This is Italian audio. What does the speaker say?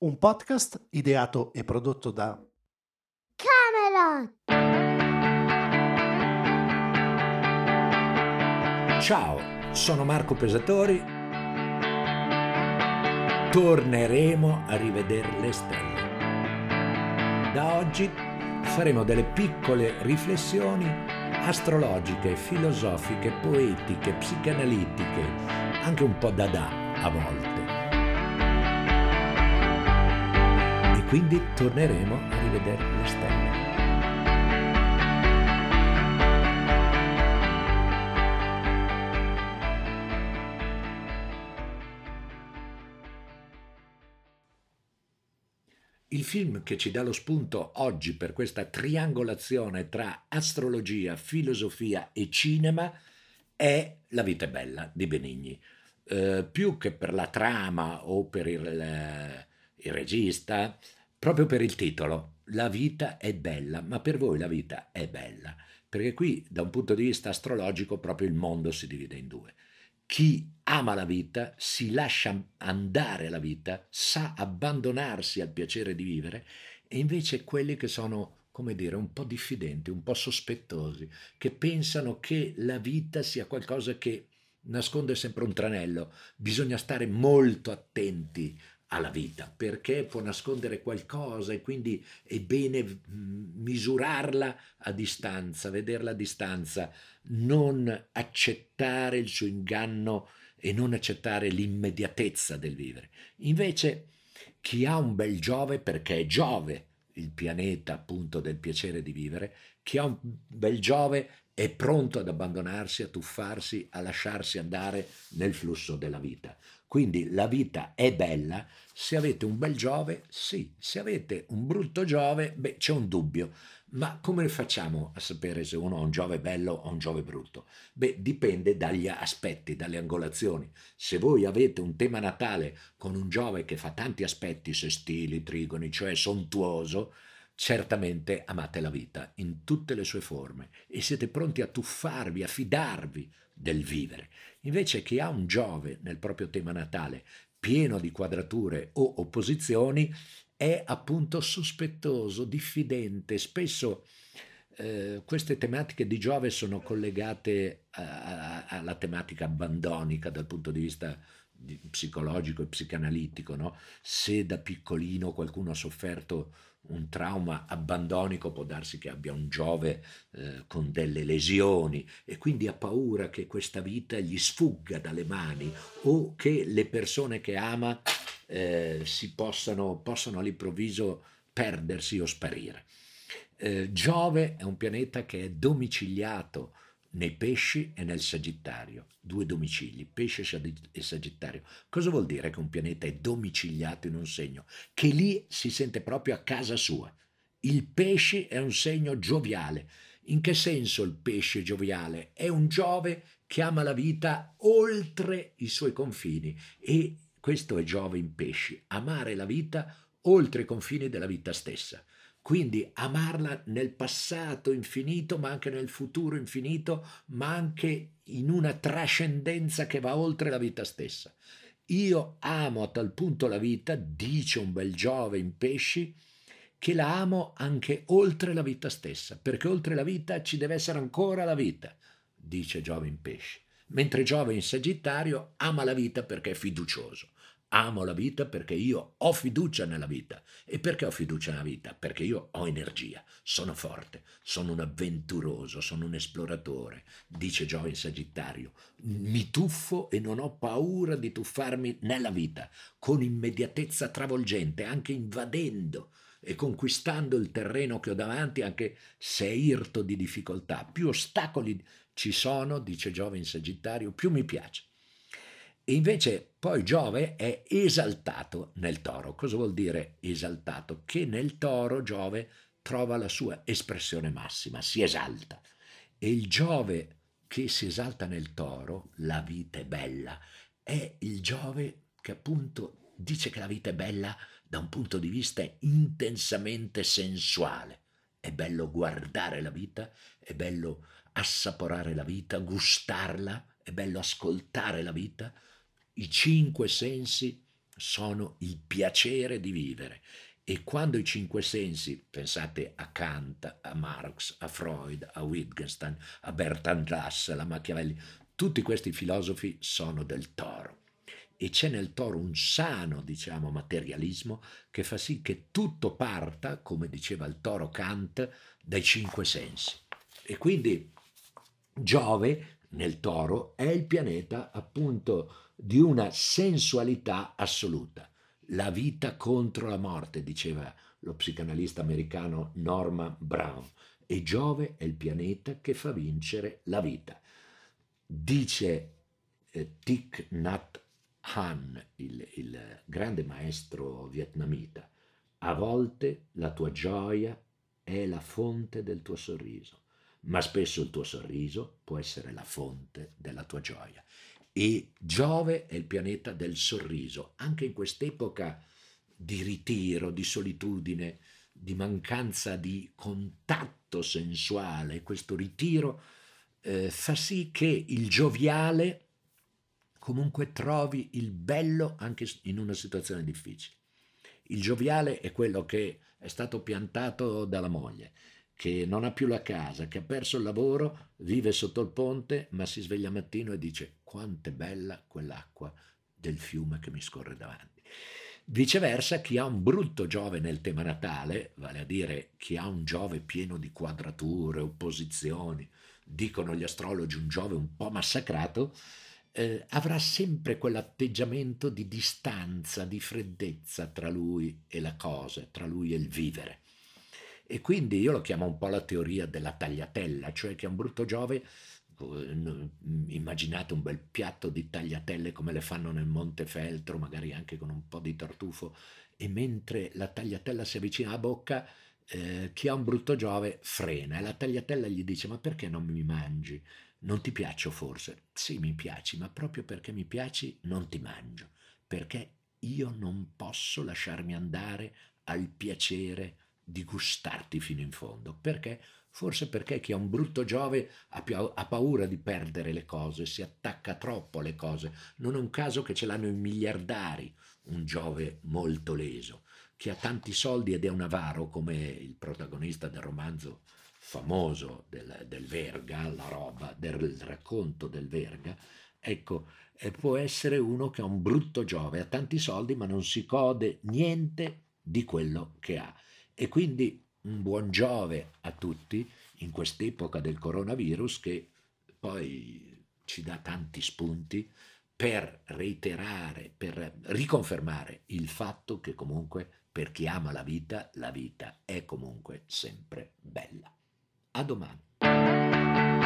un podcast ideato e prodotto da Camelot. Ciao, sono Marco Pesatori. Torneremo a rivedere le stelle. Da oggi faremo delle piccole riflessioni astrologiche, filosofiche, poetiche, psicanalitiche, anche un po' dada a volte. Quindi torneremo a rivedere le stelle. Il film che ci dà lo spunto oggi per questa triangolazione tra astrologia, filosofia e cinema è La vita è bella di Benigni. Eh, più che per la trama o per il, il regista, proprio per il titolo. La vita è bella, ma per voi la vita è bella, perché qui da un punto di vista astrologico proprio il mondo si divide in due. Chi ama la vita, si lascia andare la vita, sa abbandonarsi al piacere di vivere, e invece quelli che sono, come dire, un po' diffidenti, un po' sospettosi, che pensano che la vita sia qualcosa che nasconde sempre un tranello. Bisogna stare molto attenti alla vita perché può nascondere qualcosa e quindi è bene mm, misurarla a distanza, vederla a distanza, non accettare il suo inganno e non accettare l'immediatezza del vivere. Invece chi ha un bel Giove perché è Giove, il pianeta appunto del piacere di vivere, chi ha un bel Giove è pronto ad abbandonarsi, a tuffarsi, a lasciarsi andare nel flusso della vita. Quindi la vita è bella, se avete un bel Giove, sì, se avete un brutto Giove, beh, c'è un dubbio. Ma come facciamo a sapere se uno ha un Giove bello o un Giove brutto? Beh, dipende dagli aspetti, dalle angolazioni. Se voi avete un tema natale con un Giove che fa tanti aspetti, sestili, trigoni, cioè sontuoso, certamente amate la vita in tutte le sue forme e siete pronti a tuffarvi, a fidarvi del vivere. Invece chi ha un Giove nel proprio tema natale pieno di quadrature o opposizioni è appunto sospettoso, diffidente, spesso eh, queste tematiche di Giove sono collegate alla tematica abbandonica dal punto di vista psicologico e psicanalitico, no? se da piccolino qualcuno ha sofferto un trauma abbandonico può darsi che abbia un Giove eh, con delle lesioni e quindi ha paura che questa vita gli sfugga dalle mani o che le persone che ama eh, si possano, possano all'improvviso perdersi o sparire. Eh, Giove è un pianeta che è domiciliato nei pesci e nel Sagittario, due domicili, pesce e Sagittario. Cosa vuol dire che un pianeta è domiciliato in un segno? Che lì si sente proprio a casa sua. Il pesce è un segno gioviale. In che senso il pesce gioviale? È un Giove che ama la vita oltre i suoi confini e questo è Giove in pesci, amare la vita oltre i confini della vita stessa. Quindi amarla nel passato infinito, ma anche nel futuro infinito, ma anche in una trascendenza che va oltre la vita stessa. Io amo a tal punto la vita, dice un bel Giove in pesci, che la amo anche oltre la vita stessa, perché oltre la vita ci deve essere ancora la vita, dice Giove in pesci. Mentre Giove in Sagittario ama la vita perché è fiducioso. Amo la vita perché io ho fiducia nella vita. E perché ho fiducia nella vita? Perché io ho energia, sono forte, sono un avventuroso, sono un esploratore, dice Giove in Sagittario. Mi tuffo e non ho paura di tuffarmi nella vita, con immediatezza travolgente, anche invadendo e conquistando il terreno che ho davanti, anche se è irto di difficoltà. Più ostacoli ci sono, dice Giove in Sagittario, più mi piace. Invece poi Giove è esaltato nel toro. Cosa vuol dire esaltato? Che nel toro Giove trova la sua espressione massima, si esalta. E il Giove che si esalta nel toro, la vita è bella, è il Giove che appunto dice che la vita è bella da un punto di vista intensamente sensuale. È bello guardare la vita, è bello assaporare la vita, gustarla, è bello ascoltare la vita, i cinque sensi sono il piacere di vivere. E quando i cinque sensi, pensate a Kant, a Marx, a Freud, a Wittgenstein, a Bertrand Russell, a Machiavelli, tutti questi filosofi sono del toro. E c'è nel toro un sano, diciamo, materialismo che fa sì che tutto parta, come diceva il toro Kant, dai cinque sensi. E quindi Giove nel toro è il pianeta appunto di una sensualità assoluta la vita contro la morte, diceva lo psicanalista americano Norman Brown, e Giove è il pianeta che fa vincere la vita. Dice eh, Thich Nhat Han, il, il grande maestro vietnamita, a volte la tua gioia è la fonte del tuo sorriso, ma spesso il tuo sorriso può essere la fonte della tua gioia e Giove è il pianeta del sorriso. Anche in quest'epoca di ritiro, di solitudine, di mancanza di contatto sensuale, questo ritiro eh, fa sì che il gioviale comunque trovi il bello anche in una situazione difficile. Il gioviale è quello che è stato piantato dalla moglie, che non ha più la casa, che ha perso il lavoro, vive sotto il ponte, ma si sveglia mattino e dice quanto è bella quell'acqua del fiume che mi scorre davanti. Viceversa, chi ha un brutto Giove nel tema natale, vale a dire chi ha un Giove pieno di quadrature, opposizioni, dicono gli astrologi un Giove un po' massacrato, eh, avrà sempre quell'atteggiamento di distanza, di freddezza tra lui e la cosa, tra lui e il vivere. E quindi io lo chiamo un po' la teoria della tagliatella, cioè che un brutto Giove, eh, immaginate un bel piatto di tagliatelle come le fanno nel Montefeltro, magari anche con un po' di tartufo, e mentre la tagliatella si avvicina alla bocca, eh, chi ha un brutto Giove frena e la tagliatella gli dice ma perché non mi mangi? Non ti piaccio forse? Sì, mi piaci, ma proprio perché mi piaci non ti mangio, perché io non posso lasciarmi andare al piacere di gustarti fino in fondo. Perché? Forse perché chi ha un brutto Giove ha, più, ha, paura di perdere le cose, si attacca troppo alle cose. Non è un caso che ce l'hanno i miliardari, un Giove molto leso. Chi ha tanti soldi ed è un avaro, come il protagonista del romanzo famoso del, del Verga, la roba, del racconto del Verga, ecco, può essere uno che ha un brutto Giove, ha tanti soldi ma non si gode niente di quello che ha. E quindi un buon Giove a tutti in quest'epoca del coronavirus che poi ci dà tanti spunti per reiterare, per riconfermare il fatto che comunque per chi ama la vita, la vita è comunque sempre bella. A domani.